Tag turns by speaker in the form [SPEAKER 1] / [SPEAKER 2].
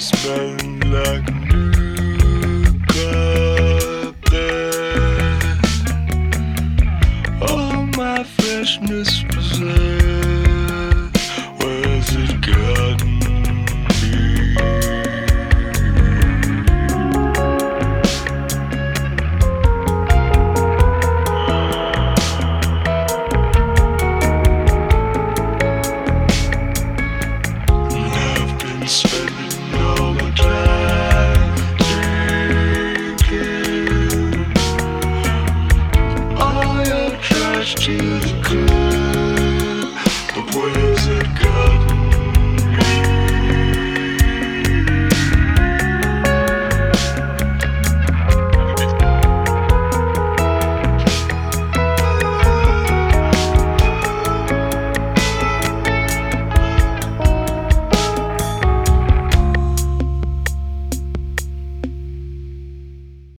[SPEAKER 1] smelling like new carpet. All my freshness preserved. to the club, but where does it go?